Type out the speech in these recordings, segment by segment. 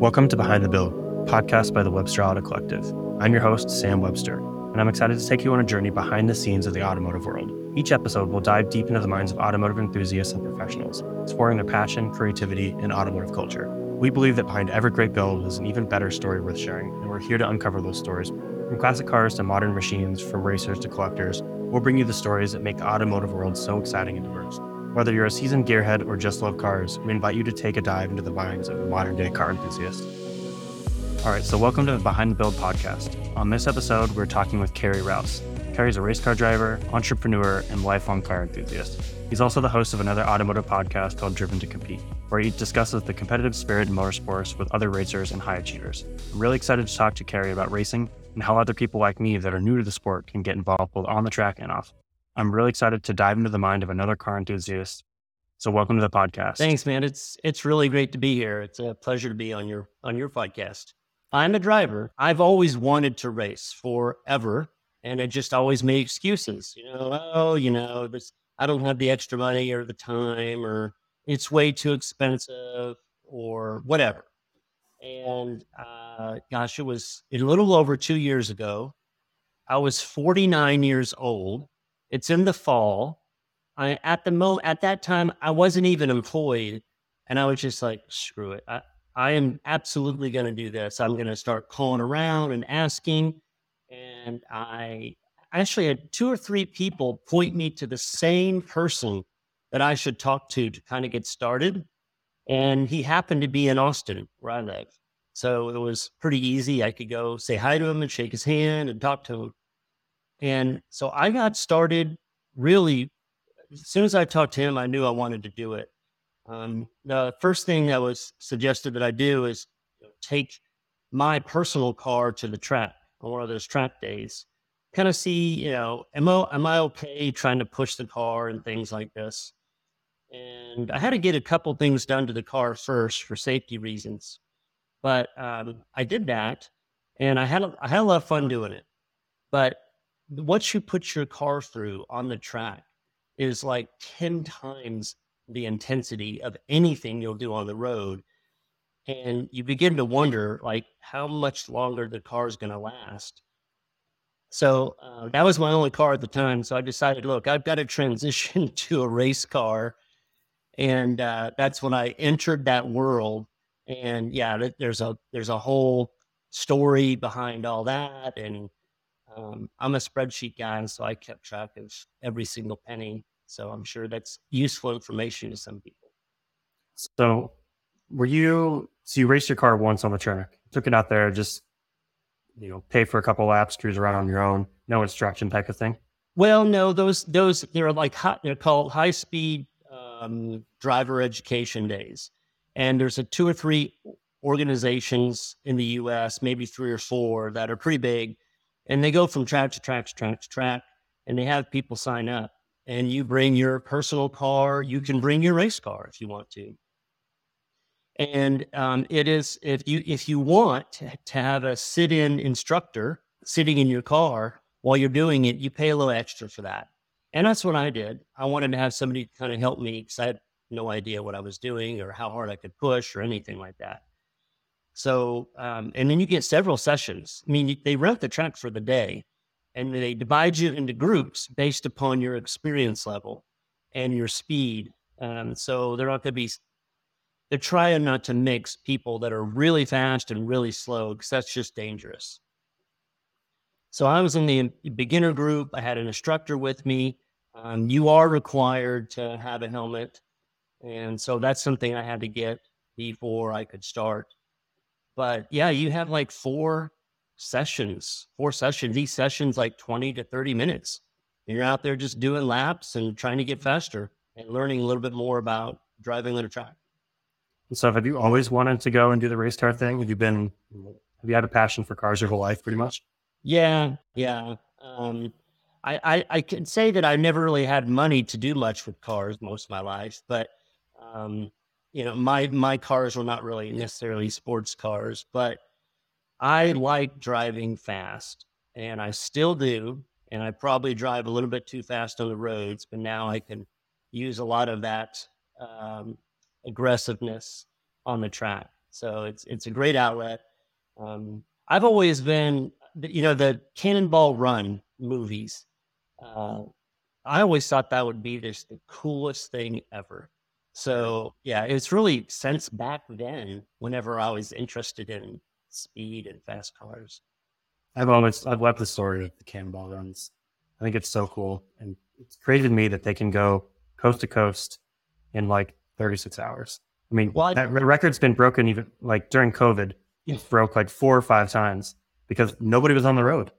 Welcome to Behind the Build, podcast by the Webster Auto Collective. I'm your host, Sam Webster, and I'm excited to take you on a journey behind the scenes of the automotive world. Each episode will dive deep into the minds of automotive enthusiasts and professionals, exploring their passion, creativity, and automotive culture. We believe that behind every great build is an even better story worth sharing, and we're here to uncover those stories. From classic cars to modern machines, from racers to collectors, we'll bring you the stories that make the automotive world so exciting and diverse. Whether you're a seasoned gearhead or just love cars, we invite you to take a dive into the minds of modern day car enthusiast. All right, so welcome to the Behind the Build podcast. On this episode, we're talking with Carey Rouse. Carey's a race car driver, entrepreneur, and lifelong car enthusiast. He's also the host of another automotive podcast called Driven to Compete, where he discusses the competitive spirit in motorsports with other racers and high achievers. I'm really excited to talk to Carey about racing and how other people like me that are new to the sport can get involved both on the track and off. I'm really excited to dive into the mind of another car enthusiast. So welcome to the podcast. Thanks, man. It's it's really great to be here. It's a pleasure to be on your on your podcast. I'm a driver. I've always wanted to race forever, and I just always made excuses. You know, oh, you know, I don't have the extra money or the time, or it's way too expensive, or whatever. And uh, gosh, it was a little over two years ago. I was 49 years old it's in the fall. I at the mo at that time I wasn't even employed, and I was just like, screw it. I I am absolutely going to do this. I'm going to start calling around and asking, and I actually had two or three people point me to the same person that I should talk to to kind of get started. And he happened to be in Austin, where I live. So it was pretty easy. I could go say hi to him and shake his hand and talk to him. And so I got started really as soon as I talked to him, I knew I wanted to do it. Um, the first thing that was suggested that I do is take my personal car to the track on one of those track days, kind of see, you know, am I, am I okay trying to push the car and things like this? And I had to get a couple things done to the car first for safety reasons. But um, I did that and I had, a, I had a lot of fun doing it. But what you put your car through on the track is like 10 times the intensity of anything you'll do on the road and you begin to wonder like how much longer the car is going to last. So uh, that was my only car at the time so i decided look i've got to transition to a race car and uh, that's when i entered that world and yeah there's a there's a whole story behind all that and um, I'm a spreadsheet guy, and so I kept track of every single penny. So I'm sure that's useful information to some people. So, were you? So you raced your car once on the track, took it out there, just you know, pay for a couple laps, cruise around on your own, no instruction type of thing. Well, no, those those they're like hot, they're called high speed um, driver education days, and there's a two or three organizations in the U.S., maybe three or four that are pretty big and they go from track to track to track to track and they have people sign up and you bring your personal car you can bring your race car if you want to. And um, it is if you if you want to have a sit-in instructor sitting in your car while you're doing it you pay a little extra for that. And that's what i did. I wanted to have somebody kind of help me because i had no idea what i was doing or how hard i could push or anything like that so, um, and then you get several sessions. I mean, they rent the track for the day and they divide you into groups based upon your experience level and your speed. Um, so they're not going to be, they're trying not to mix people that are really fast and really slow because that's just dangerous. So I was in the beginner group. I had an instructor with me. Um, you are required to have a helmet. And so that's something I had to get before I could start. But yeah, you have like four sessions, four sessions, each session's like 20 to 30 minutes. And you're out there just doing laps and trying to get faster and learning a little bit more about driving on a track. So have you always wanted to go and do the race car thing? Have you been, have you had a passion for cars your whole life pretty much? Yeah. Yeah. Um, I, I, I can say that I never really had money to do much with cars most of my life, but um, you know, my my cars were not really necessarily sports cars, but I like driving fast, and I still do. And I probably drive a little bit too fast on the roads, but now I can use a lot of that um, aggressiveness on the track. So it's it's a great outlet. Um, I've always been, you know, the Cannonball Run movies. Uh, I always thought that would be just the coolest thing ever. So yeah, it's really since back then, whenever I was interested in speed and fast cars. I've always I've loved the story of the cannonball runs. I think it's so cool, and it's crazy to me that they can go coast to coast in like 36 hours. I mean, Well, I- that record's been broken even like during COVID. Yeah. It broke like four or five times because nobody was on the road,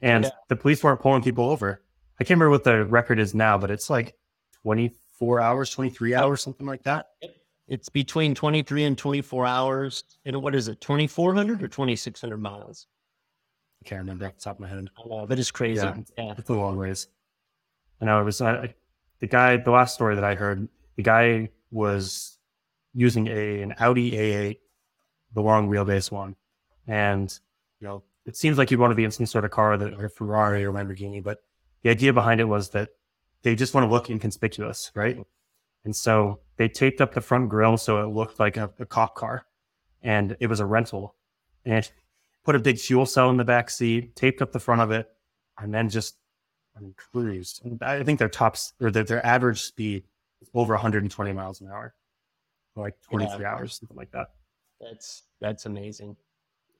and Yeah. the police weren't pulling people over. I can't remember what the record is now, but it's like 24 hours, 23 hours, something like that. It's between 23 and 24 hours. And what is it, 2,400 or 2,600 miles? I can't remember off the top of my head. I know, but it's crazy. Yeah. Yeah. It's a long ways. I know it was uh, the guy. The last story that I heard, the guy was using a an Audi A8, the long wheelbase one, and you know it seems like you'd want to be in some sort of car that or Ferrari or Lamborghini, but the idea behind it was that they just want to look inconspicuous, right? And so they taped up the front grill so it looked like a, a cop car, and it was a rental, and put a big fuel cell in the back seat, taped up the front of it, and then just I mean, cruised. And I think their tops or their, their average speed is over 120 miles an hour, like 23 hours, something like that. That's that's amazing.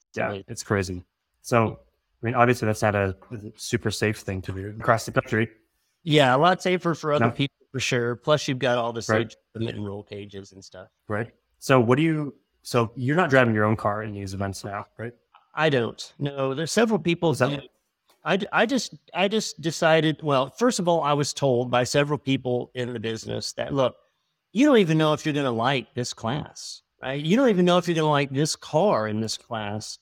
It's Yeah, amazing. it's crazy. So, I mean, obviously, that's not a super safe thing to do across the country. Yeah, a lot safer for other No. people for sure. Plus, you've got all the Right. and roll cages and stuff. right? So, what do you? So, you're not driving your own car in these events now, right? I don't. No, there's several people. That-. I, I just I just decided. Well, first of all, I was told by several people in the business that look, you don't even know if you're going to like this class, right? You don't even know if you're going to like this car in this class.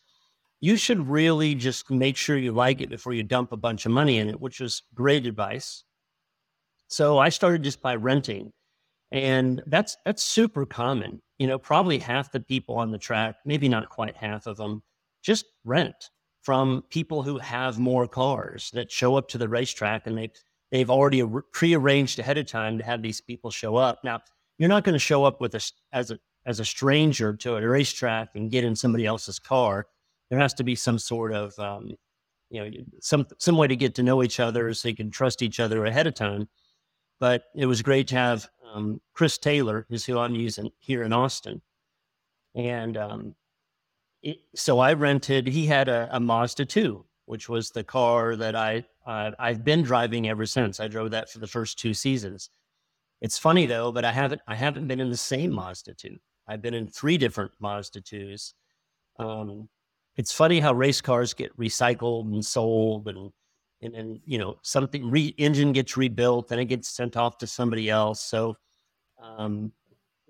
You should really just make sure you like it before you dump a bunch of money in it, which is great advice. So I started just by renting, and that's that's super common. You know, probably half the people on the track, maybe not quite half of them, just rent from people who have more cars that show up to the racetrack and they they've already ar- prearranged ahead of time to have these people show up. Now, you're not going to show up with a as a as a stranger to a racetrack and get in somebody else's car. There has to be some sort of um, you know some some way to get to know each other so you can trust each other ahead of time. But it was great to have um, Chris Taylor, is who I'm using here in Austin, and um, it, so I rented. He had a, a Mazda 2, which was the car that I uh, I've been driving ever since. I drove that for the first two seasons. It's funny though, but I haven't I haven't been in the same Mazda 2. I've been in three different Mazda 2s. Um, it's funny how race cars get recycled and sold, and and then you know something re- engine gets rebuilt and it gets sent off to somebody else. So um,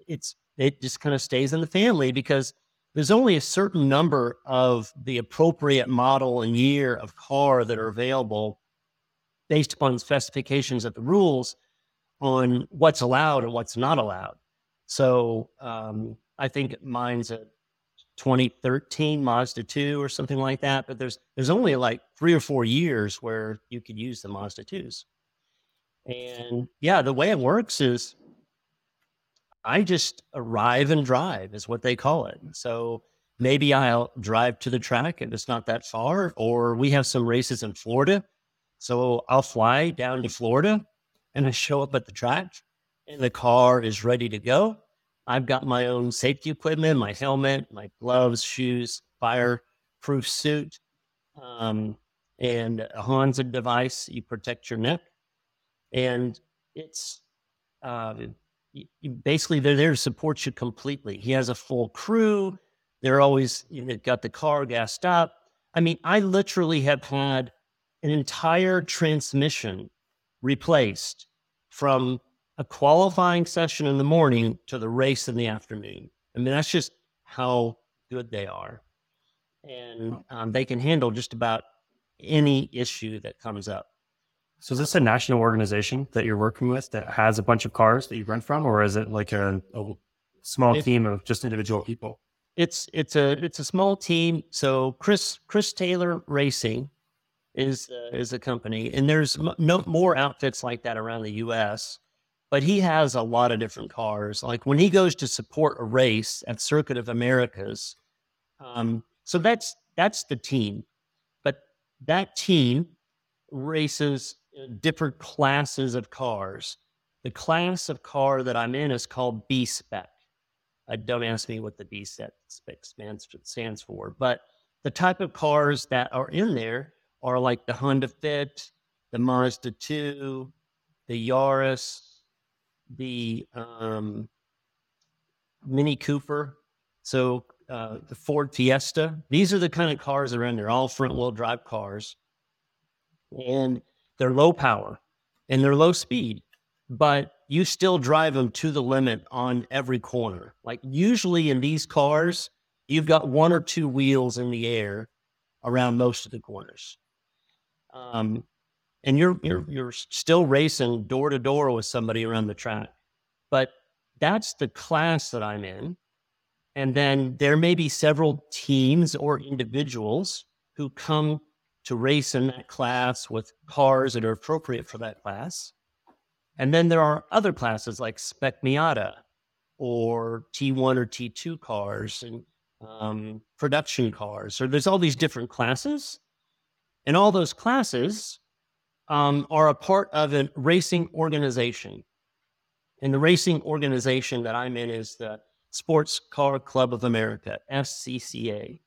it's it just kind of stays in the family because there's only a certain number of the appropriate model and year of car that are available based upon specifications of the rules on what's allowed and what's not allowed. So um, I think mine's a 2013 Mazda 2 or something like that. But there's there's only like three or four years where you could use the Mazda 2s. And yeah, the way it works is I just arrive and drive is what they call it. So maybe I'll drive to the track and it's not that far, or we have some races in Florida. So I'll fly down to Florida and I show up at the track and the car is ready to go. I've got my own safety equipment, my helmet, my gloves, shoes, fireproof suit, um, and a HANS device. You protect your neck. And it's uh, y- y- basically they're there to support you completely. He has a full crew. They're always you know, got the car gassed up. I mean, I literally have had an entire transmission replaced from a qualifying session in the morning to the race in the afternoon. I mean, that's just how good they are. And um, they can handle just about any issue that comes up. So, is this a national organization that you're working with that has a bunch of cars that you rent from, or is it like a, a small It- team of just individual people? it's it's a it's a small team. So Chris Chris Taylor Racing is uh, is a company, and there's m- no more outfits like that around the U.S. but he has a lot of different cars. Like when he goes to support a race at Circuit of Americas, um, so that's that's the team, but that team races different classes of cars. The class of car that I'm in is called B spec. Uh, don't ask me what the B spec stands, for, but the type of cars that are in there are like the Honda Fit, the Mazda 2, the Yaris, the um, Mini Cooper. So uh, the Ford Fiesta. These are the kind of cars that are in there, all front wheel drive cars. And they're low power and they're low speed, but you still drive them to the limit on every corner. Like usually in these cars, you've got one or two wheels in the air around most of the corners. Um, and you're you're you're still racing door to door with somebody around the track. But that's the class that I'm in. And then there may be several teams or individuals who come to race in that class with cars that are appropriate for that class. And then there are other classes like Spec Miata or T1 or T2 cars and um, production cars. So there's all these different classes. And all those classes um, are a part of a racing organization. And the racing organization that I'm in is the Sports Car Club of America, SCCA.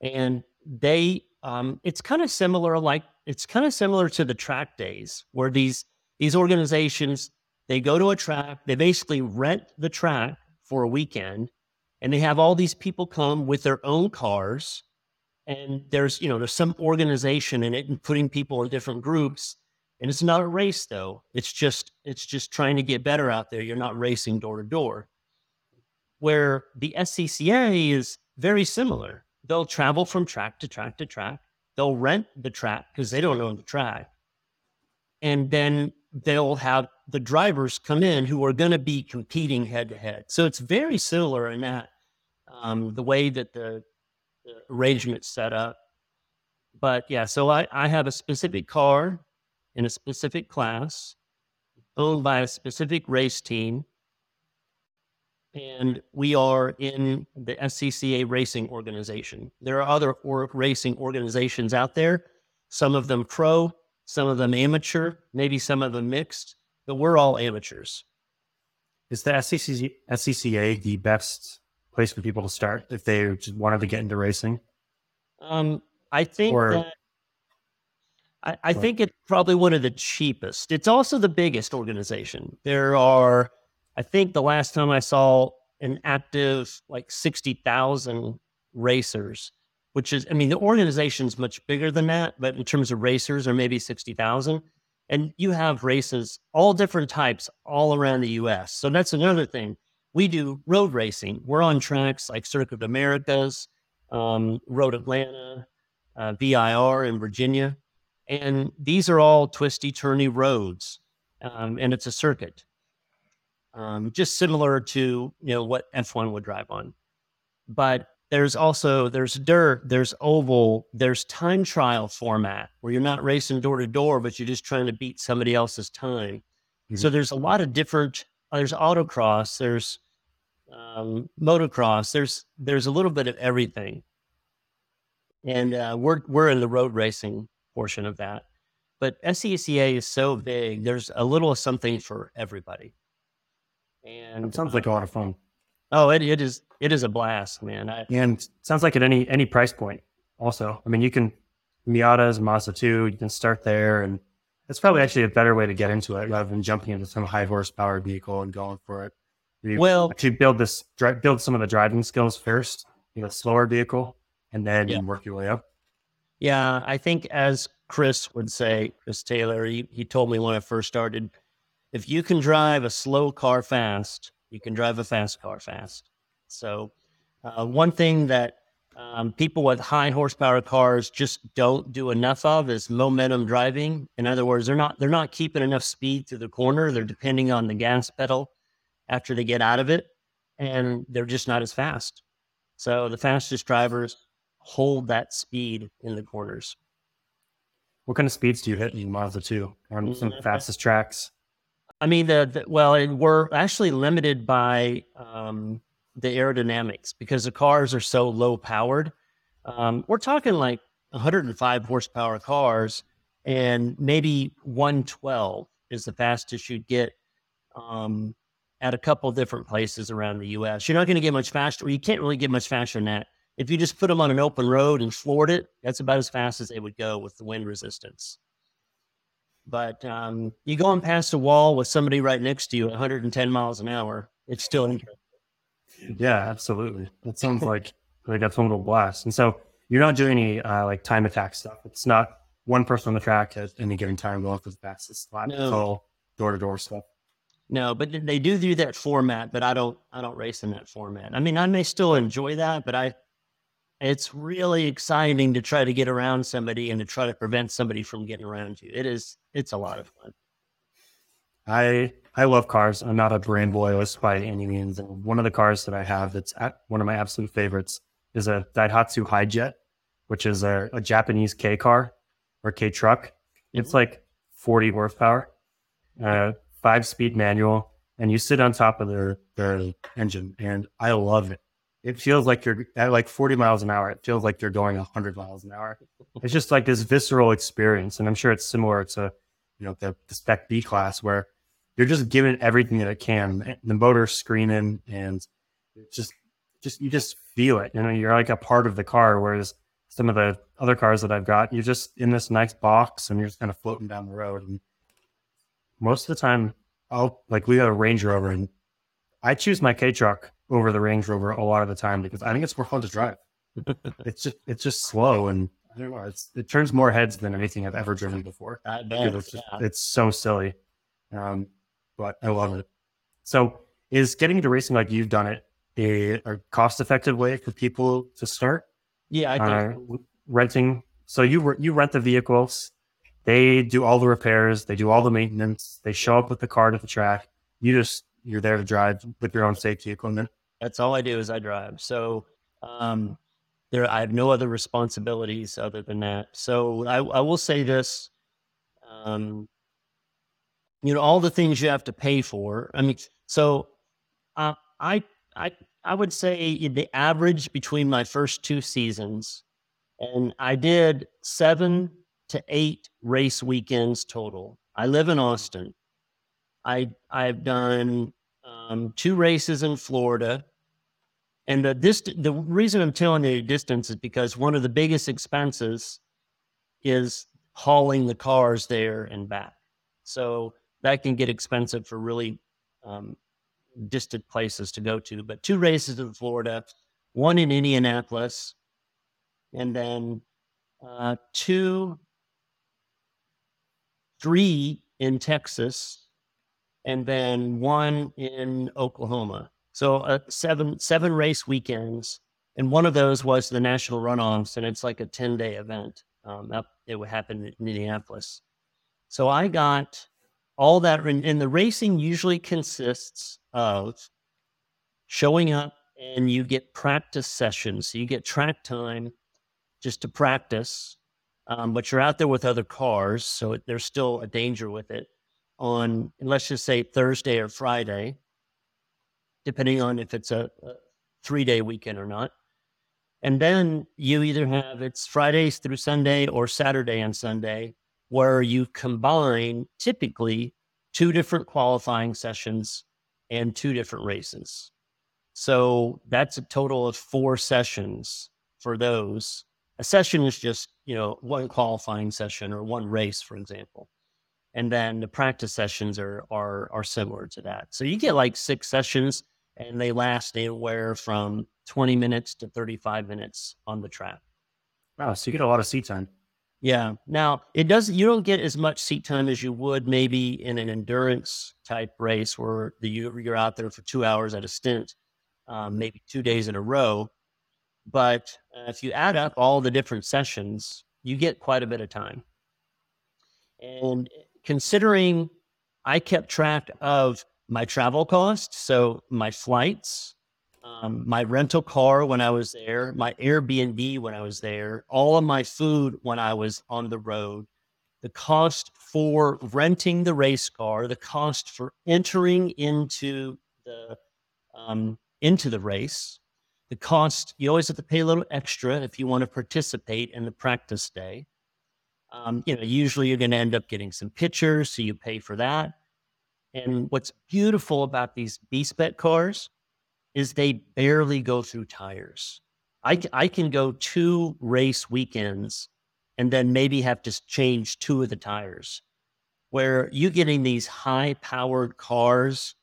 And they, um, it's kind of similar, like it's kind of similar to the track days where these, these organizations, they go to a track, they basically rent the track for a weekend and they have all these people come with their own cars and there's you know there's some organization in it and putting people in different groups. And it's not a race though. It's just it's just trying to get better out there. You're not racing door to door. Where the scca is very similar. They'll travel from track to track to track. They'll rent the track because they don't own the track. And then they'll have the drivers come in who are going to be competing head to head. So it's very similar in that um, the way that the arrangement set up. But yeah, so I, I have a specific car in a specific class owned by a specific race team. And we are in the SCCA racing organization. There are other or racing organizations out there, some of them pro, some of them amateur, maybe some of them mixed, but we're all amateurs. Is the SCCA, SCCA the best place for people to start if they just wanted to get into racing? Um, I think or, that I, I think it's probably one of the cheapest. It's also the biggest organization. There are, I think, the last time I saw an active like sixty thousand racers, which is, I mean, the organization's much bigger than that, but in terms of racers, or maybe sixty thousand. And you have races, all different types, all around the U.S. So that's another thing we do road racing. We're on tracks like Circuit of Americas, um, Road Atlanta, uh, VIR in Virginia. And these are all twisty, turny roads. Um, and it's a circuit. Um, just similar to you know what F1 would drive on. But there's also there's dirt, there's oval, there's time trial format where you're not racing door to door, but you're just trying to beat somebody else's time. Mm-hmm. So there's a lot of different there's autocross, there's um, motocross. There's there's a little bit of everything, and uh, we're we're in the road racing portion of that. But SCCA is so big. There's a little of something for everybody. And it sounds like a lot of fun. Oh, it, it is it is a blast, man. I, and sounds like at any any price point. Also, I mean, you can Miatas Mazda 2, you can start there, and it's probably actually a better way to get into it rather than jumping into some high horsepower vehicle and going for it. You well, to build this, build some of the driving skills first in a slower vehicle, and then yeah. work your way up. Yeah, I think as Chris would say, Chris Taylor, he, he told me when I first started, if you can drive a slow car fast, you can drive a fast car fast. So, uh, one thing that um, people with high horsepower cars just don't do enough of is momentum driving. In other words, they're not they're not keeping enough speed through the corner. They're depending on the gas pedal after they get out of it, and they're just not as fast. So the fastest drivers hold that speed in the corners. What kind of speeds do you hit in Mazda 2 on some mm, fastest tracks? I mean, the, the well, we're actually limited by um, the aerodynamics because the cars are so low powered. Um, we're talking like 105 horsepower cars, and maybe 112 is the fastest you'd get um, at a couple different places around the U.S. You're not going to get much faster. Or you can't really get much faster than that. If you just put them on an open road and floored it, that's about as fast as they would go with the wind resistance. But um, you going past a wall with somebody right next to you at 110 miles an hour, it's still interesting. Yeah, absolutely. That sounds like like a total blast. And so you're not doing any uh, like time attack stuff. It's not one person on the track at any given time going for the fastest lap. No. It's all door to door stuff. No, but they do do that format, but I don't I don't race in that format. I mean, I may still enjoy that, but I it's really exciting to try to get around somebody and to try to prevent somebody from getting around you. It is it's a lot of fun. I I love cars. I'm not a brand loyalist by any means. And one of the cars that I have that's at one of my absolute favorites is a Daihatsu Hijet, which is a, a Japanese K car or K truck. It's like 40 horsepower, uh, five speed manual, and you sit on top of their their engine, and I love it. It feels like you're at like 40 miles an hour. It feels like you're going 100 miles an hour. It's just like this visceral experience, and I'm sure it's similar to you know the, the Spec B class where you're just giving it everything that it can. The motor's screaming, and it's just just you just feel it. You know, you're like a part of the car. Whereas some of the other cars that I've got, you're just in this nice box and you're just kind of floating down the road. And most of the time, I'll like we have a Range Rover, and I choose my K truck over the Range Rover a lot of the time because I think it's more fun to drive. it's just it's just slow and I don't know. It's it turns more heads than anything I've ever driven before. It's, just, yeah. it's so silly, um, but I love it. So, is getting into racing like you've done it a, a cost-effective way for people to start Yeah, I uh, think renting? So you re- you rent the vehicles, they do all the repairs, they do all the maintenance, they show up with the car to the track. You just you're there to drive with your own safety equipment. that's all I do is I drive. So um, there, I have no other responsibilities other than that. So I, I will say this, um, you know, all the things you have to pay for. I mean, so uh, I, I, I would say the average between my first two seasons, and I did seven to eight race weekends total. I live in Austin. I I've done um, two races in Florida, and the dist- the reason I'm telling you the distance is because one of the biggest expenses is hauling the cars there and back. So that can get expensive for really um, distant places to go to. But two races in Florida, one in Indianapolis, and then uh, two, three in Texas, and then one in Oklahoma. So uh, seven seven race weekends, and one of those was the national runoffs, and it's like a ten day event. Um, up, it would happen in Indianapolis. So I got all that, and the racing usually consists of showing up, and you get practice sessions. So you get track time just to practice, um, but you're out there with other cars, so there's still a danger with it on let's just say Thursday or Friday, depending on if it's a, a three day weekend or not. And then you either have it's Fridays through Sunday or Saturday and Sunday, where you combine typically two different qualifying sessions and two different races. So that's a total of four sessions for those. A session is just, you know, one qualifying session or one race, for example and then the practice sessions are are are similar to that. So you get like six sessions, and they last anywhere from twenty minutes to thirty five minutes on the track. Wow, so you get a lot of seat time. Yeah. Now it doesn't. You don't get as much seat time as you would maybe in an endurance type race where the you- you're out there for two hours at a stint, um, maybe two days in a row. But uh, if you add up all the different sessions, you get quite a bit of time. And considering I kept track of my travel costs, so my flights, um, my rental car when I was there, my Airbnb when I was there, all of my food when I was on the road, the cost for renting the race car, the cost for entering into the um, into the race, the cost you always have to pay a little extra if you want to participate in the practice day. Um, you know, usually you're going to end up getting some pictures, so you pay for that. And what's beautiful about these B-Spec cars is they barely go through tires. I, I can go two race weekends and then maybe have to change two of the tires. Where you getting these high powered cars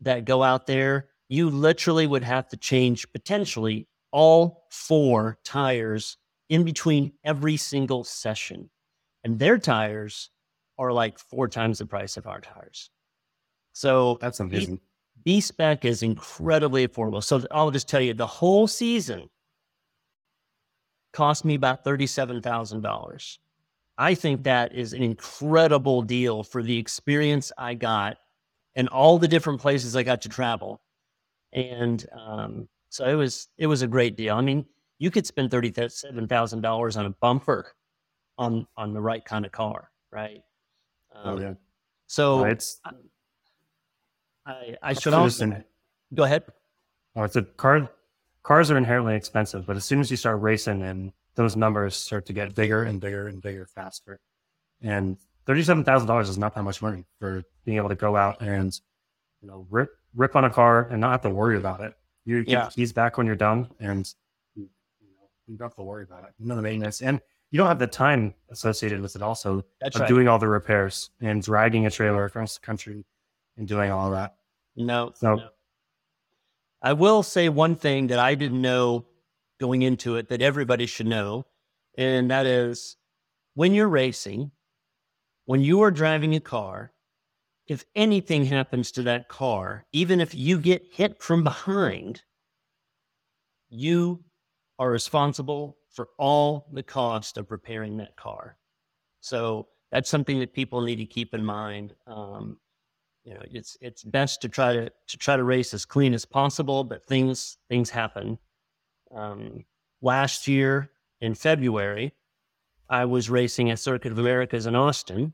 that go out there, you literally would have to change potentially all four tires in between every single session. And their tires are like four times the price of our tires. So That's amazing. B spec is incredibly affordable. So I'll just tell you the whole season cost me about $37,000. I think that is an incredible deal for the experience I got and all the different places I got to travel. And um, so it was it was a great deal. I mean, you could spend thirty seven thousand dollars on a bumper on on the right kind of car, right? oh Um, yeah. So Uh, it's I, I should also go ahead. Oh, it's a car. Cars are inherently expensive, but as soon as you start racing, and those numbers start to get bigger and bigger and bigger faster, and thirty-seven thousand dollars is not that much money for being able to go out and you know rip rip on a car and not have to worry about it. You get Yeah. keys back when you're done, and you, you know you don't have to worry about it. You know the maintenance, and you don't have the time associated with it. Also, That's of right. doing all the repairs and dragging a trailer across the country and doing all that. No, So- no. I will say one thing that I didn't know going into it that everybody should know, and that is when you're racing, when you are driving a car, if anything happens to that car, even if you get hit from behind, you are responsible for all the cost of repairing that car. So that's something that people need to keep in mind. Um, you know, it's it's best to try to to try to race as clean as possible, but things things happen. Um, last year in February, I was racing at Circuit of Americas in Austin,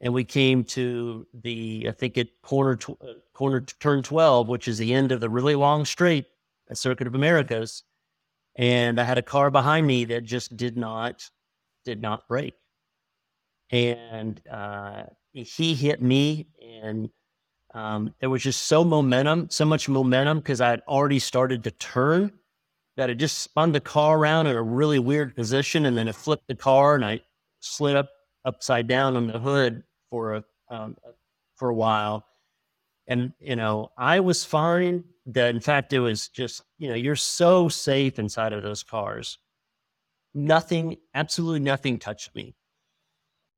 and we came to the I think it corner tw- uh, corner turn twelve, which is the end of the really long straight at Circuit of Americas, and I had a car behind me that just did not did not brake and uh, he hit me, and um, there was just so momentum, so much momentum because I had already started to turn that it just spun the car around in a really weird position, and then it flipped the car, and I slid up upside down on the hood for a um, for a while, and you know I was fine. That in fact it was just you know you're so safe inside of those cars. Nothing, absolutely nothing touched me,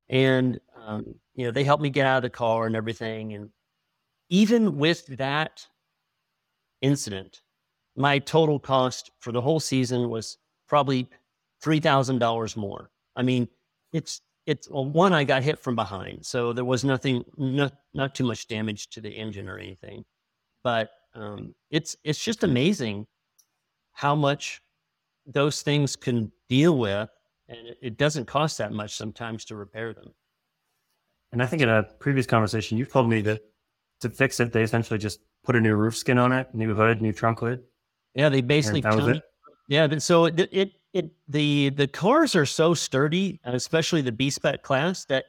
and um, you know they helped me get out of the car and everything. And even with that incident, my total cost for the whole season was probably three thousand dollars more. I mean, it's it's well, one I got hit from behind, so there was nothing, not not too much damage to the engine or anything. But um, it's it's just amazing how much those things can deal with, and it, it doesn't cost that much sometimes to repair them. And I think in a previous conversation, you told me that to fix it, they essentially just put a new roof skin on it, new hood, new trunk lid. Yeah, they basically that was it? Yeah, so it, it it the the cars are so sturdy, especially the B spec class, that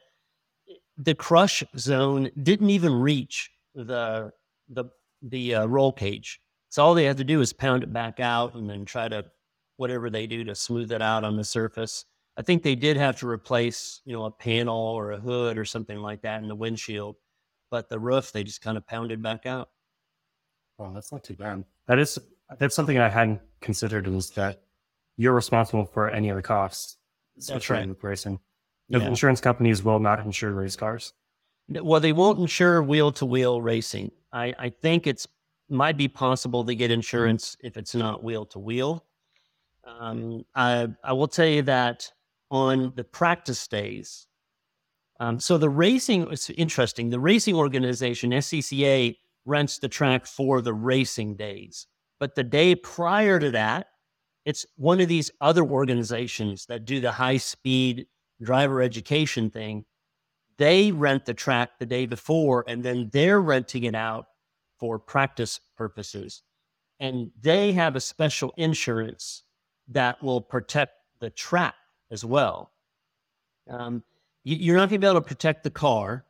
the crush zone didn't even reach the the the uh, roll cage. So all they had to do is pound it back out and then try to whatever they do to smooth it out on the surface. I think they did have to replace, you know, a panel or a hood or something like that in the windshield, but the roof they just kind of pounded back out. Well, that's not too bad. That is that's something I hadn't considered was that you're responsible for any of the costs. especially right. with racing. Yeah. insurance companies will not insure race cars. Well, they won't insure wheel to wheel racing. I, I think it's might be possible to get insurance if it's not wheel to wheel. Um, I I will tell you that on the practice days. Um, so the racing is interesting. The racing organization SCCA rents the track for the racing days, but the day prior to that, it's one of these other organizations that do the high speed driver education thing, they rent the track the day before and then they're renting it out for practice purposes. And they have a special insurance that will protect the track as well. Um, you, are not going to be able to protect the car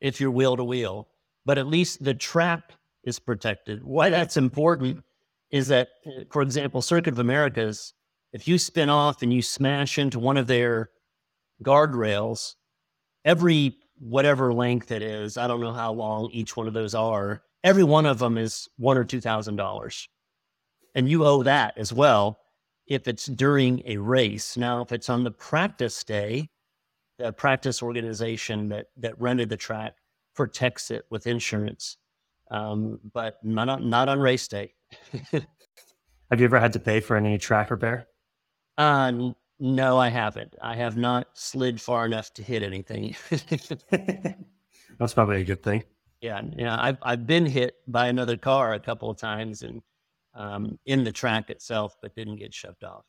if you're wheel to wheel, but at least the trap is protected. Why that's important is that, for example, Circuit of Americas, if you spin off and you smash into one of their guardrails, every whatever length it is, I don't know how long each one of those are, every one of them is one or two thousand dollars. And you owe that as well if it's during a race. Now, if it's on the practice day, the practice organization that that rented the track protects it with insurance, um, but not on, not on race day. Have you ever had to pay for any track repair? Uh, no, I haven't. I have not slid far enough to hit anything. That's probably a good thing. Yeah, yeah. I've I've been hit by another car a couple of times and um, in the track itself, but didn't get shoved off.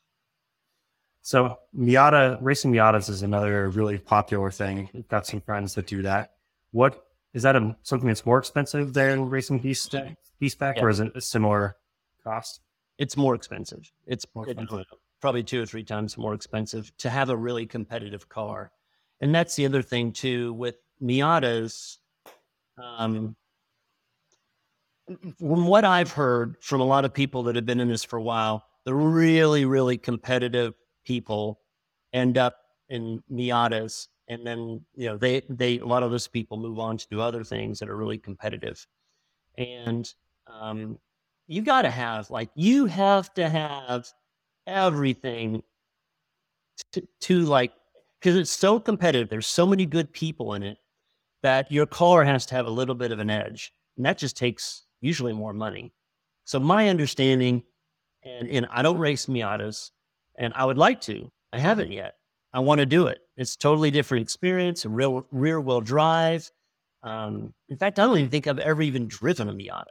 So Miata racing Miatas is another really popular thing. I've got some friends that do that. What is that? A, something that's more expensive than racing B spec, yeah. or is it a similar cost? It's more expensive. It's more expensive probably two or three times more expensive to have a really competitive car. And that's the other thing too with Miatas. Um, from what I've heard from a lot of people that have been in this for a while, the really, really competitive people end up in Miatas, and then you know they they a lot of those people move on to do other things that are really competitive, and um, you got to have like you have to have everything to, to like because it's so competitive. There's so many good people in it that your car has to have a little bit of an edge, and that just takes usually more money. So my understanding, and, and I don't race Miatas, and I would like to. I haven't yet. I want to do it. It's totally different experience, a real rear wheel drive. Um, in fact, I don't even think I've ever even driven a Miata,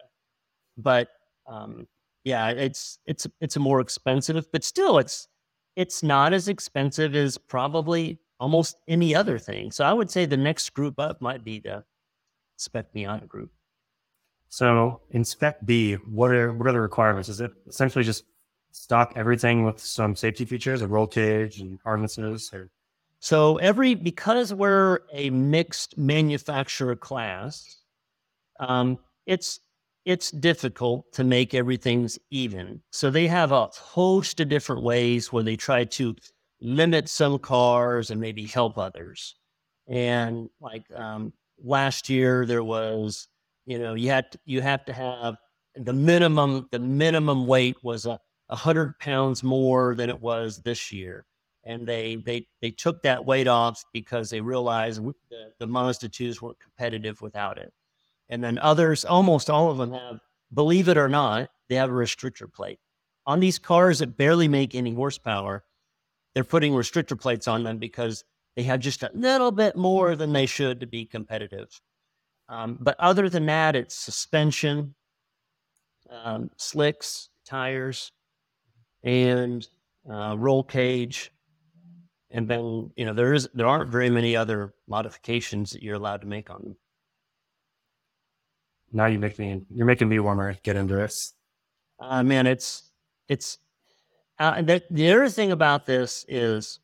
but um, yeah, it's it's it's a more expensive, but still it's it's not as expensive as probably almost any other thing. So I would say the next group up might be the Spec Miata group. So in Spec B, what are what are the requirements? Is it essentially just stock everything with some safety features, a roll cage and harnesses? Or? So every because we're a mixed manufacturer class, um, it's it's difficult to make everything's even. So they have a host of different ways where they try to limit some cars and maybe help others. And like um, last year, there was, you know, you had to, you have to have the minimum. The minimum weight was a, hundred pounds more than it was this year, and they they they took that weight off because they realized the, the Mazda twos weren't competitive without it. And then others, almost all of them have, believe it or not, they have a restrictor plate. On these cars that barely make any horsepower, they're putting restrictor plates on them because they have just a little bit more than they should to be competitive. Um, but other than that, it's suspension, um, slicks, tires, and uh, roll cage. And then you know there is there aren't very many other modifications that you're allowed to make on them now you make me you're making me warmer get into this uh, man it's it's uh, the, the other thing about this is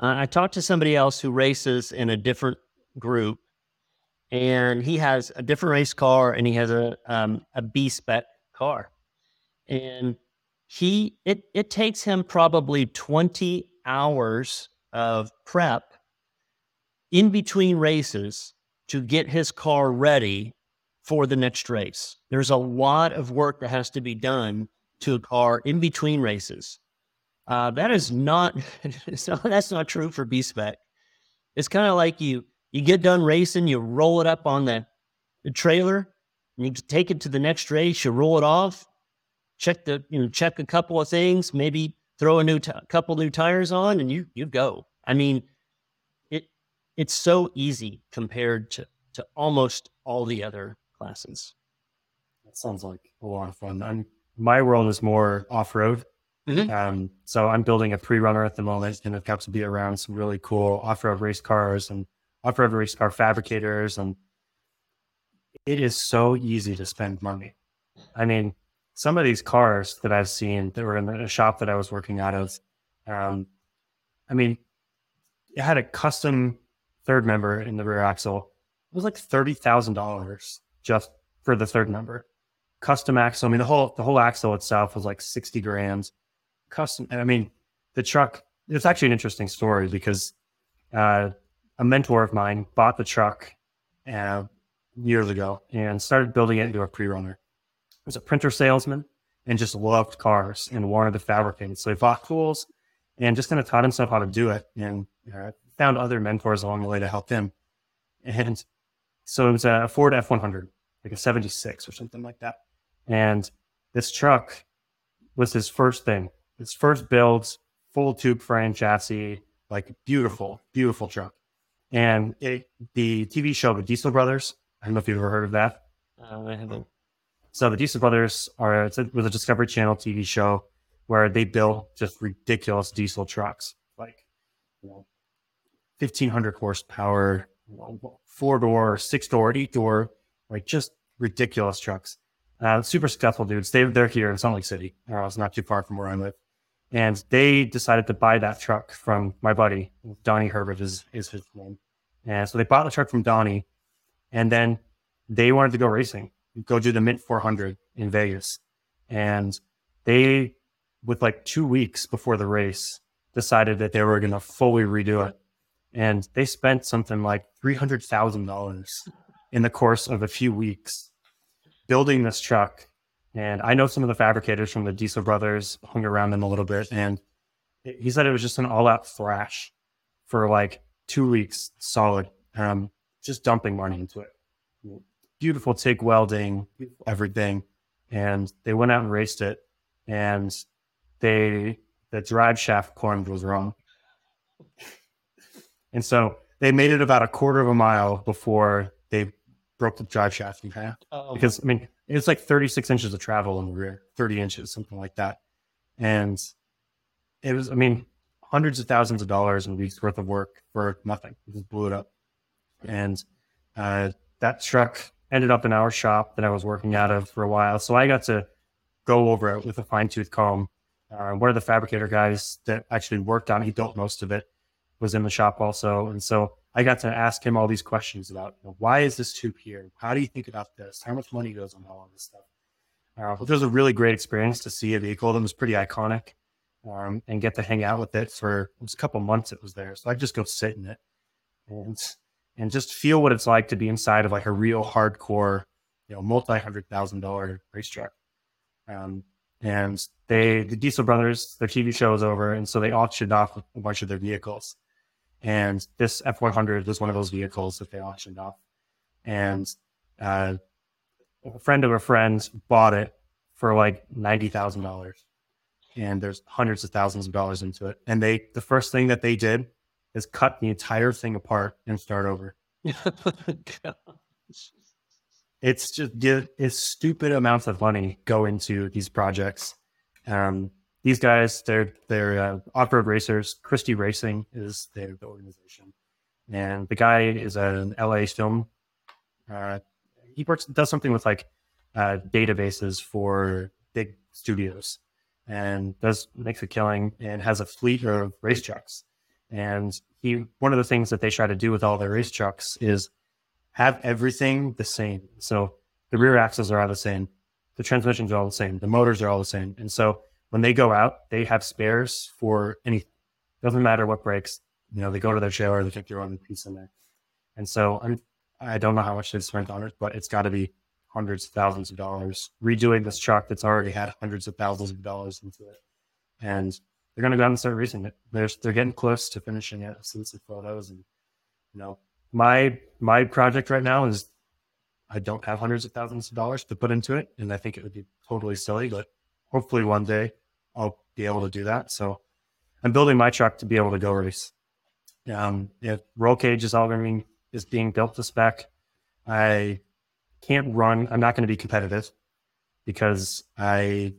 uh, i talked to somebody else who races in a different group and he has a different race car and he has a um, a b spec car and he it it takes him probably 20 hours of prep in between races to get his car ready for the next race. There's a lot of work that has to be done to a car in between races. Uh, that is not, so. that's not true for B spec. It's kind of like you you get done racing, you roll it up on the, the trailer, and you take it to the next race. You roll it off, check the you know check a couple of things, maybe throw a new t- couple new tires on, and you you go. I mean, it it's so easy compared to to almost all the other classes. That sounds like a lot of fun. I'm, my world is more off road. Mhm. Um, so I'm building a pre-runner at the moment, and I've got to be around some really cool off-road race cars and race car fabricators, and it is so easy to spend money. I mean, some of these cars that I've seen that were in the shop that I was working out of, um, I mean, it had a custom third member in the rear axle. It was like thirty thousand dollars just for the third member. Custom axle. I mean, the whole the whole axle itself was like sixty grand. Custom. I mean, the truck. It's actually an interesting story because uh, a mentor of mine bought the truck uh, years ago and started building it into a pre-runner. He was a printer salesman and just loved cars and wanted to fabricate. So he bought tools and just kind of taught himself how to do it and uh, found other mentors along the way to help him. And so it was a Ford F 100, like a 76 or something like that. And this truck was his first thing, his first build, full tube frame chassis, like beautiful, beautiful truck. And it, the TV show, The Diesel Brothers, I don't know if you've ever heard of that. Uh, I haven't. So the Diesel Brothers are it's a, was a Discovery Channel TV show where they built just ridiculous diesel trucks, like you know, fifteen hundred horsepower, four door, six door, eight door, like just ridiculous trucks. Uh, super successful dudes. They they're here in Salt Lake City. Uh, it's not too far from where I live, and they decided to buy that truck from my buddy Donnie Herbert is is his name, and so they bought the truck from Donnie, and then they wanted to go racing go do the Mint 400 in Vegas. And they, with like two weeks before the race, decided that they were going to fully redo it. And they spent something like $300,000 in the course of a few weeks building this truck. And I know some of the fabricators from the Diesel Brothers hung around them a little bit. And he said it was just an all out thrash for like two weeks solid, um, just dumping money into it beautiful TIG welding, everything. And they went out and raced it, and they the drive shaft corn was wrong. and so they made it about a quarter of a mile before they broke the drive shaft in half. Oh, Because I mean, it's like 36 inches of travel in the rear, 30 inches, something like that. And it was, I mean, hundreds of thousands of dollars and weeks worth of work for nothing. Just blew it up. And uh, that truck ended up in our shop that I was working out of for a while. So I got to go over it with a fine tooth comb. Uh, one of the fabricator guys that actually worked on it, he built most of it, was in the shop also. And so I got to ask him all these questions about you know, why is this tube here? How do you think about this? How much money goes on all of this stuff? Uh, but it was a really great experience to see a vehicle that was pretty iconic um, and get to hang out with it for it was a couple months it was there. So I'd just go sit in it and and just feel what it's like to be inside of like a real hardcore, you know, multi hundred thousand dollar racetrack. Um, and they, the Diesel Brothers, their TV show was over, and so they auctioned off a bunch of their vehicles. And this F one hundred was one of those vehicles that they auctioned off. And uh, a friend of a friend bought it for like ninety thousand dollars, and there's hundreds of thousands of dollars into it. And they, the first thing that they did is cut the entire thing apart and start over. It's just it's stupid amounts of money go into these projects. Um, these guys, they're they're uh, off-road racers. Christie Racing is their the organization, and the guy is an LA film. Uh, he works does something with like uh, databases for big studios, and does makes a killing and has a fleet of race trucks. And he one of the things that they try to do with all their race trucks is have everything the same. So the rear axles are all the same, the transmissions are all the same, the motors are all the same. And so when they go out, they have spares for any doesn't matter what breaks. You know, they go to their trailer, they take their own piece in there. And so I'm I don't know how much they've spent on it, but it's got to be hundreds of thousands of dollars redoing this truck that's already had hundreds of thousands of dollars into it. And they're going to go out and start racing it. They're, they're getting close to finishing it. I've seen some photos and, you know, my, my project right now is I don't have hundreds of thousands of dollars to put into it. And I think it would be totally silly, but hopefully one day I'll be able to do that. So I'm building my truck to be able to go race. Um, yeah, roll cage is all going to be, is being built to spec. I can't run. I'm not going to be competitive because I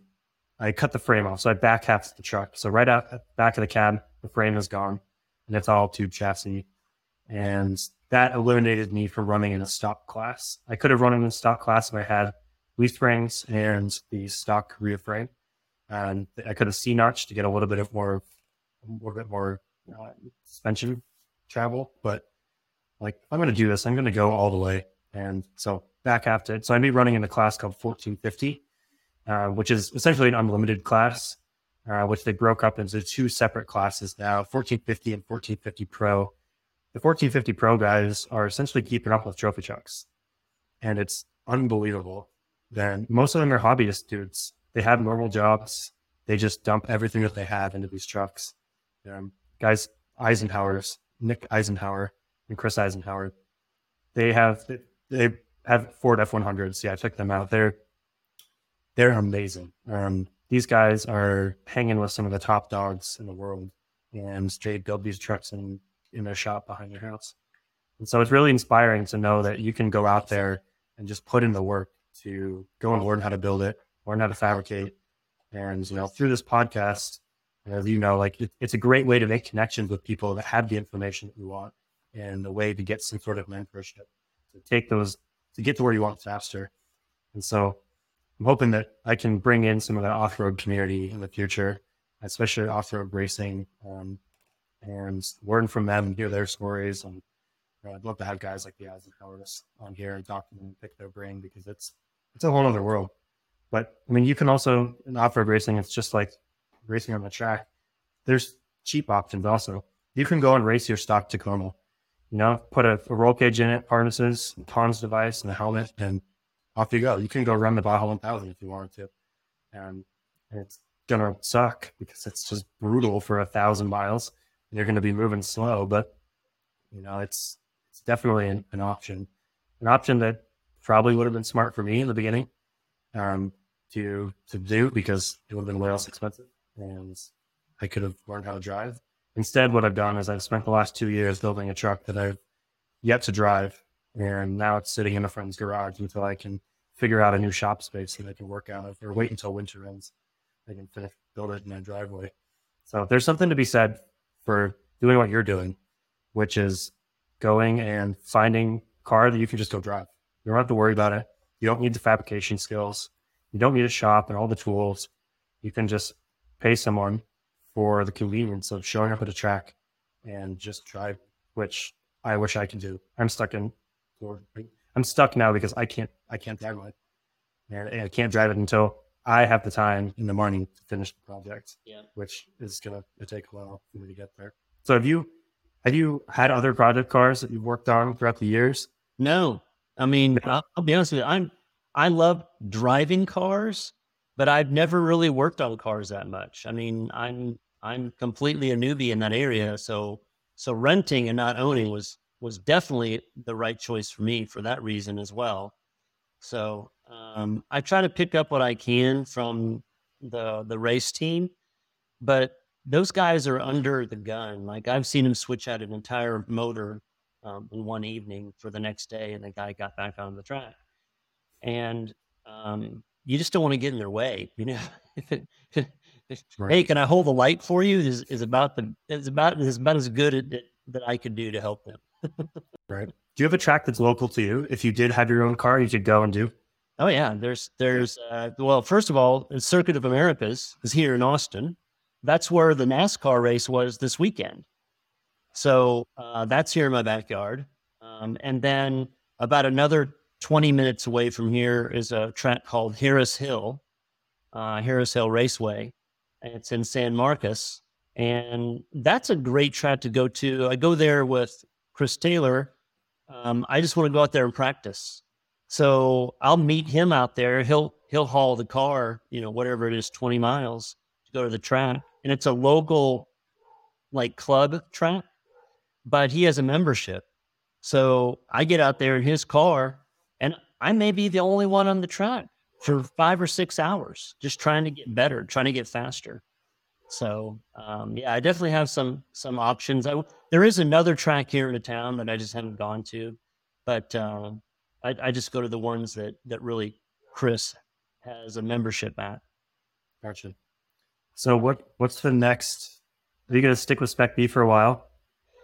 I cut the frame off. So I back half the truck. So right out back of the cab, the frame is gone and it's all tube chassis. And that eliminated me from running in a stock class. I could have run in a stock class if I had leaf springs and the stock rear frame. And I could have C notched to get a little bit of more, a little bit more uh, suspension travel. But like, I'm going to do this, I'm going to go all the way. And so back to it. So I'd be running in a class called 1450, uh, which is essentially an unlimited class, uh, which they broke up into two separate classes now 1450 and 1450 Pro. The 1450 Pro guys are essentially keeping up with trophy trucks. And it's unbelievable. Then most of them are hobbyist dudes. They have normal jobs. They just dump everything that they have into these trucks. Um, guys, Eisenhower's, Nick Eisenhower and Chris Eisenhower, they have they have Ford F100s. Yeah, I took them out. They're they're amazing. Um, these guys are hanging with some of the top dogs in the world, and they build these trucks in in their shop behind their house. And so it's really inspiring to know that you can go out there and just put in the work to go and learn how to build it, learn how to fabricate, and you know through this podcast, as you know, like it, it's a great way to make connections with people that have the information that you want, and the way to get some sort of mentorship to take those to get to where you want faster. And so I'm hoping that I can bring in some of that off road community in the future, especially off road racing, um, and learn from them and hear their stories. And you know, I'd love to have guys like the Eisenhowers on here and talk to them and pick their brain because it's it's a whole other world. But I mean, you can also in off road racing, it's just like racing on the track. There's cheap options also. You can go and race your stock Tacoma you know, put a, a roll cage in it, harnesses, HANS device, and a helmet, and off you go. You can go run the Baja 1000 if you wanted to. And it's to suck because it's just brutal for a thousand miles and you're to be moving slow. But, you know, it's, it's definitely an, an option, an option that probably would have been smart for me in the beginning um, to, to do because it would have been way less expensive and I could have learned how to drive Instead, what I've done is I've spent the last two years building a truck that I've yet to drive. And now it's sitting in a friend's garage until I can figure out a new shop space that I can work out of or wait until winter ends. I can finish, build it in my driveway. So there's something to be said for doing what you're doing, which is going and finding a car that you can just go drive. You don't have to worry about it. You don't need the fabrication skills. You don't need a shop and all the tools. You can just pay someone for the convenience of showing up at a track and just drive, which I wish I could do. I'm stuck in, I'm stuck now because I can't, I can't drive it. And I can't drive it until I have the time in the morning to finish the project, yeah. which is going to take a while for me to get there. So have you, have you had other project cars that you've worked on throughout the years? No, I mean, I'll, I'll be honest with you. I'm, I love driving cars, but I've never really worked on cars that much. I mean, I'm I'm completely a newbie in that area, so so renting and not owning was was definitely the right choice for me for that reason as well. So um, I try to pick up what I can from the the race team, but those guys are under the gun. Like I've seen them switch out an entire motor um, in one evening for the next day, and the guy got back on the track. And um, you just don't want to get in their way. You know, if it, right. hey, can I hold the light for you? Is is about the is about is about as good at, that I could do to help them. right. Do you have a track that's local to you? If you did have your own car, you could go and do. Oh yeah, there's there's uh, well, first of all, the Circuit of Americas is here in Austin. That's where the NASCAR race was this weekend. So uh, that's here in my backyard. Um, and then about another 20 minutes away from here is a track called Harris Hill, uh, Harris Hill Raceway. It's in San Marcos. And that's a great track to go to. I go there with Chris Taylor. Um, I just want to go out there and practice. So I'll meet him out there. He'll he'll haul the car, you know, whatever it is, 20 miles to go to the track. And it's a local like club track, but he has a membership. So I get out there in his car I may be the only one on the track for five or six hours, just trying to get better, trying to get faster. So um, yeah, I definitely have some some options. I, there is another track here in the town that I just haven't gone to, but uh, I, I, just go to the ones that that really Chris has a membership at. Gotcha. So what what's the next? Are you going to stick with Spec B for a while,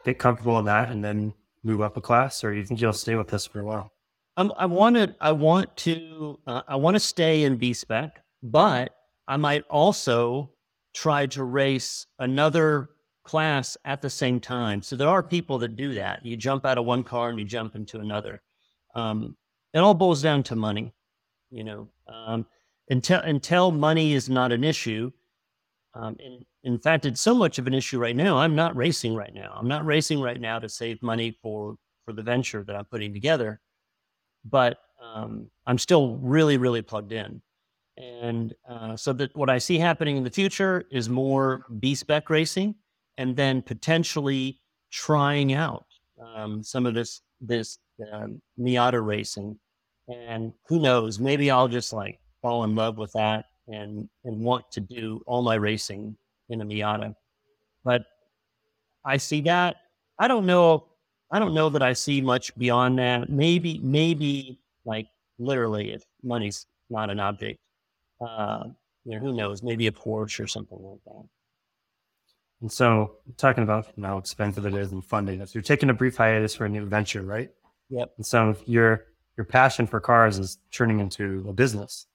get comfortable in that, and then move up a class, or you think you'll stay with this for a while? Um, I wanted, I want to, uh, I want to stay in B spec, but I might also try to race another class at the same time. So there are people that do that. You jump out of one car and you jump into another. Um, it all boils down to money, you know. Um, until until money is not an issue. Um, in, in fact, it's so much of an issue right now. I'm not racing right now. I'm not racing right now to save money for for the venture that I'm putting together but um, I'm still really, really plugged in. And uh, so that what I see happening in the future is more B spec racing, and then potentially trying out um, some of this this um, Miata racing. And who knows? Maybe I'll just like fall in love with that and and want to do all my racing in a Miata. But I see that. I don't know I don't know that I see much beyond that. Maybe, maybe like literally, if money's not an object, uh, you know, who knows? Maybe a Porsche or something like that. And so, talking about how expensive it is and funding, so you're taking a brief hiatus for a new venture, right? Yep. And so, your your passion for cars is turning into a business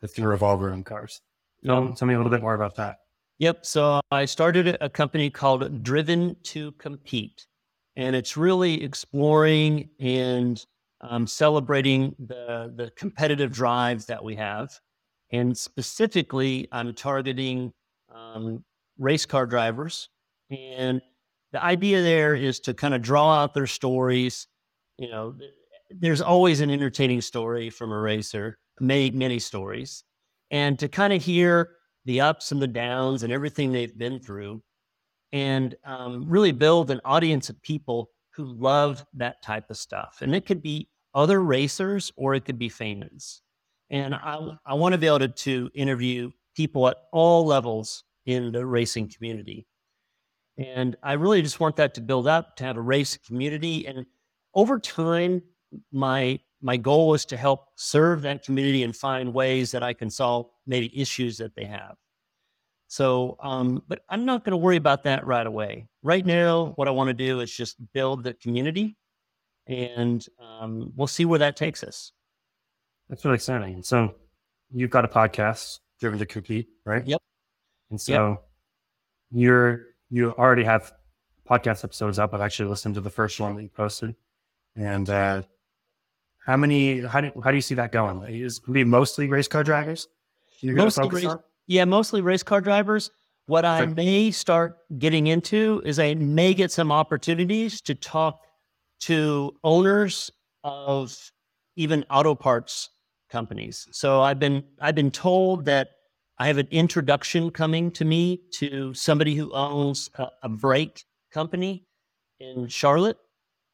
that's going to revolve around cars. Tell, tell me a little bit more about that. Yep. So I started a company called Driven to Compete and it's really exploring and um, celebrating the the competitive drive that we have. And specifically, I'm targeting um, race car drivers. And the idea there is to kind of draw out their stories. You know, there's always an entertaining story from a racer, many, many stories. And to kind of hear the ups and the downs and everything they've been through and um, really build an audience of people who love that type of stuff. And it could be other racers or it could be fans. And I, I want to be able to, to interview people at all levels in the racing community. And I really just want that to build up, to have a race community. And over time, my my goal is to help serve that community and find ways that I can solve maybe issues that they have. So, um, but I'm not going to worry about that right away. Right now, what I want to do is just build the community, and um, we'll see where that takes us. That's really exciting. And so, you've got a podcast, Driven to Compete, right? Yep. And so, yep. you're you already have podcast episodes up. I've actually listened to the first one that you posted, and uh, how many? How do how do you see that going? Is it be mostly race car drivers? You're mostly race, on? Yeah, mostly race car drivers. What I may start getting into is I may get some opportunities to talk to owners of even auto parts companies. So I've been I've been told that I have an introduction coming to me to somebody who owns a, a brake company in Charlotte.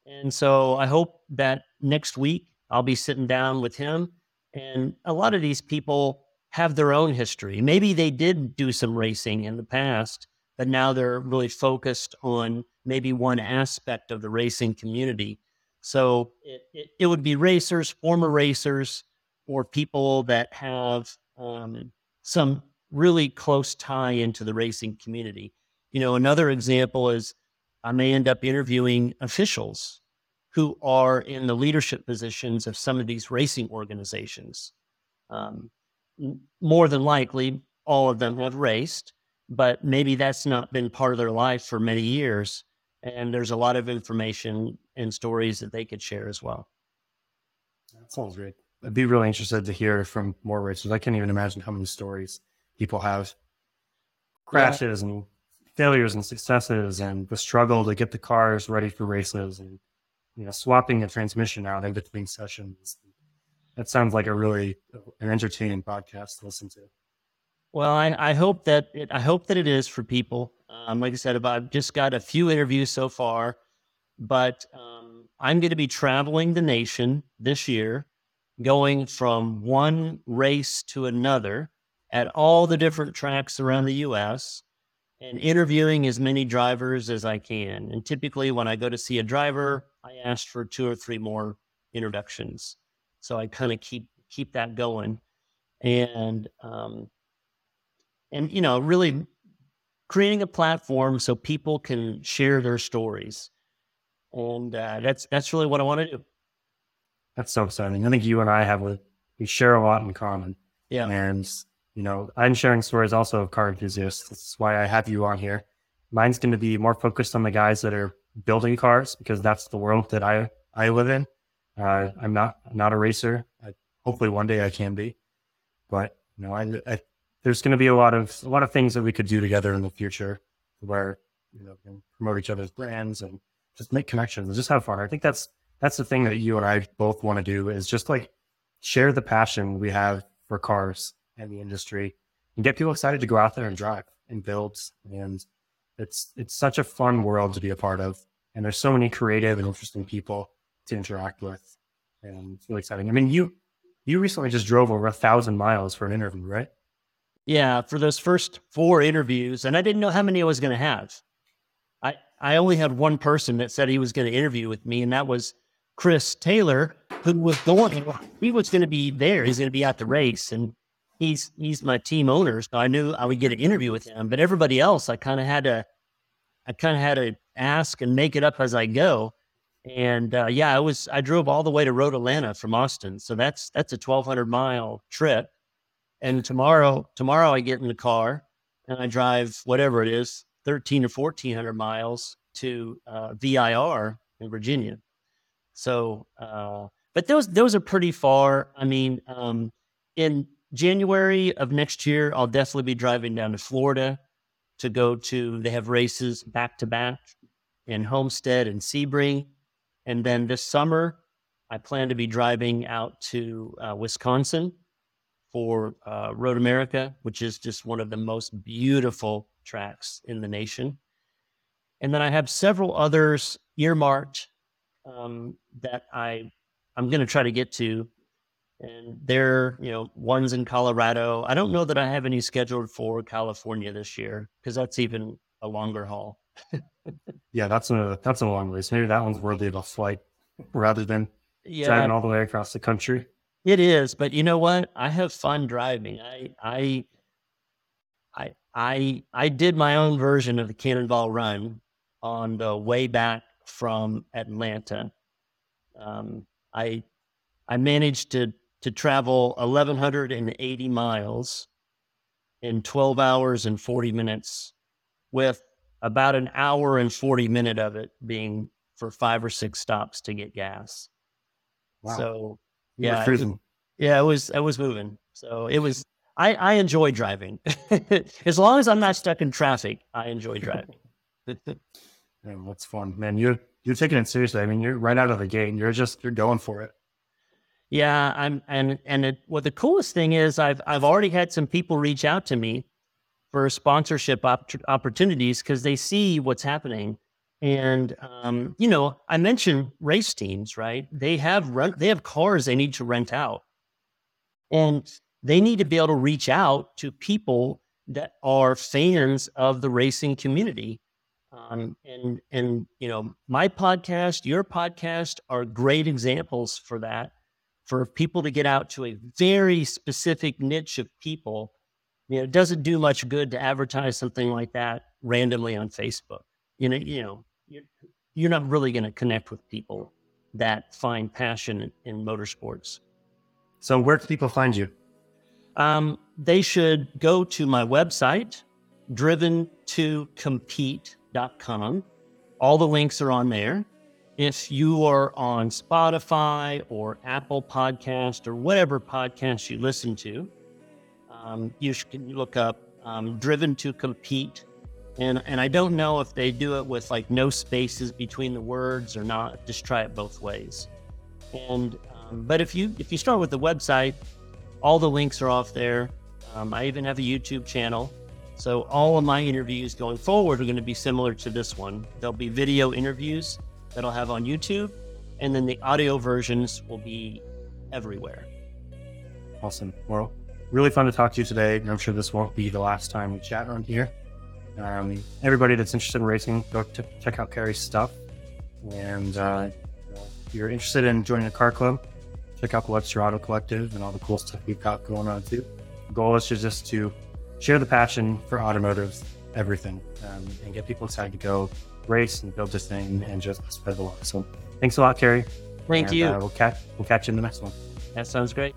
And so I hope that next week I'll be sitting down with him. And a lot of these people have their own history. Maybe they did do some racing in the past, but now they're really focused on maybe one aspect of the racing community. So it, it, it would be racers, former racers, or people that have um, some really close tie into the racing community. You know, another example is I may end up interviewing officials who are in the leadership positions of some of these racing organizations. Um, more than likely all of them have raced, but maybe that's not been part of their life for many years. And there's a lot of information and stories that they could share as well. That sounds great. I'd be really interested to hear from more racers. I can't even imagine how many stories people have crashes yeah. and failures and successes and the struggle to get the cars ready for races and you know swapping the transmission out in between sessions that sounds like a really an entertaining podcast to listen to. Well, I, I hope that it, I hope that it is for people. Um, like I said, I've just got a few interviews so far, but um, I'm going to be traveling the nation this year, going from one race to another at all the different tracks around the U.S. and interviewing as many drivers as I can. And typically, when I go to see a driver, I ask for two or three more introductions. So I kind of keep keep that going, and um, and you know, really creating a platform so people can share their stories. And uh, that's that's really what I want to do. That's so exciting. I think you and I have a we share a lot in common. Yeah. And you know, I'm sharing stories also of car enthusiasts. That's why I have you on here. Mine's going to be more focused on the guys that are building cars because that's the world that I I live in. Uh, I'm not not a racer. I, hopefully, one day I can be. But you know, I, I there's going to be a lot of a lot of things that we could do together in the future, where you know, can promote each other's brands and just make connections and just have fun. I think that's that's the thing that you and I both want to do is just like share the passion we have for cars and the industry and get people excited to go out there and drive and build. And it's it's such a fun world to be a part of. And there's so many creative and interesting people to interact with. And it's really exciting. I mean, you you recently just drove over a thousand miles for an interview, right? Yeah, for those first four interviews, and I didn't know how many I was going to have. I I only had one person that said he was going to interview with me, and that was Chris Taylor, who was going. He was going to be there. He's going to be at the race, and he's he's my team owner, so I knew I would get an interview with him. But everybody else, I kind of had to, I kind of had to ask and make it up as I go. And uh, yeah, I was I drove all the way to Road Atlanta from Austin, so that's that's a twelve hundred mile trip. And tomorrow, tomorrow I get in the car and I drive whatever it is, thirteen or fourteen hundred miles to uh, VIR in Virginia. So, uh, but those those are pretty far. I mean, um, in January of next year, I'll definitely be driving down to Florida to go to. They have races back to back in Homestead and Sebring, and then this summer, I plan to be driving out to uh, Wisconsin for uh, Road America, which is just one of the most beautiful tracks in the nation. And then I have several others earmarked um, that I I'm going to try to get to, and they're you know ones in Colorado. I don't know that I have any scheduled for California this year because that's even a longer haul. Yeah, that's a that's a long ways. Maybe that one's worthy of a flight rather than yeah, driving all the way across the country. It is, but you know what? I have fun driving. I I I I I did my own version of the Cannonball Run on the way back from Atlanta. Um, I I managed to to travel 1180 miles in 12 hours and 40 minutes with about an hour and 40 minute of it being for five or six stops to get gas. Wow. So yeah, it was, yeah, it was, I was moving. So it was, I, I enjoy driving as long as I'm not stuck in traffic. I enjoy driving. yeah, that's fun, man. You're, you're taking it seriously. I mean, you're right out of the gate. and You're just, you're going for it. Yeah, I'm, and and it, what the coolest thing is, I've I've already had some people reach out to me for sponsorship op- opportunities because they see what's happening. And um, you know, I mentioned race teams, right? They have rent, they have cars they need to rent out, and they need to be able to reach out to people that are fans of the racing community. Um, and and you know, my podcast, your podcast are great examples for that. For people to get out to a very specific niche of people you know, it doesn't do much good to advertise something like that randomly on Facebook. You know, you know, you're, you're not really going to connect with people that find passion in, in motorsports. So, where can people find you? Um, they should go to my website, driven2compete.com. All the links are on there. If you are on Spotify or Apple Podcast or whatever podcast you listen to, um, you can look up um, Driven to Compete. And, and I don't know if they do it with like no spaces between the words or not. Just try it both ways. And um, but if you if you start with the website, all the links are off there. Um, I even have a YouTube channel. So all of my interviews going forward are going to be similar to this one. There'll be video interviews that I'll have on YouTube, and then the audio versions will be everywhere. Awesome. Well, really fun to talk to you today. I'm sure this won't be the last time we chat around here. Um, everybody that's interested in racing, go t- check out Carey's stuff. And uh, if you're interested in joining the car club, check out the Webster Auto Collective and all the cool stuff we've got going on too. The goal is just to share the passion for automotive everything um, and get people excited to go race and build this thing and just spread the love. So thanks a lot, Carey. Thank And, you. Uh, we'll catch we'll catch you in the next one. that sounds great.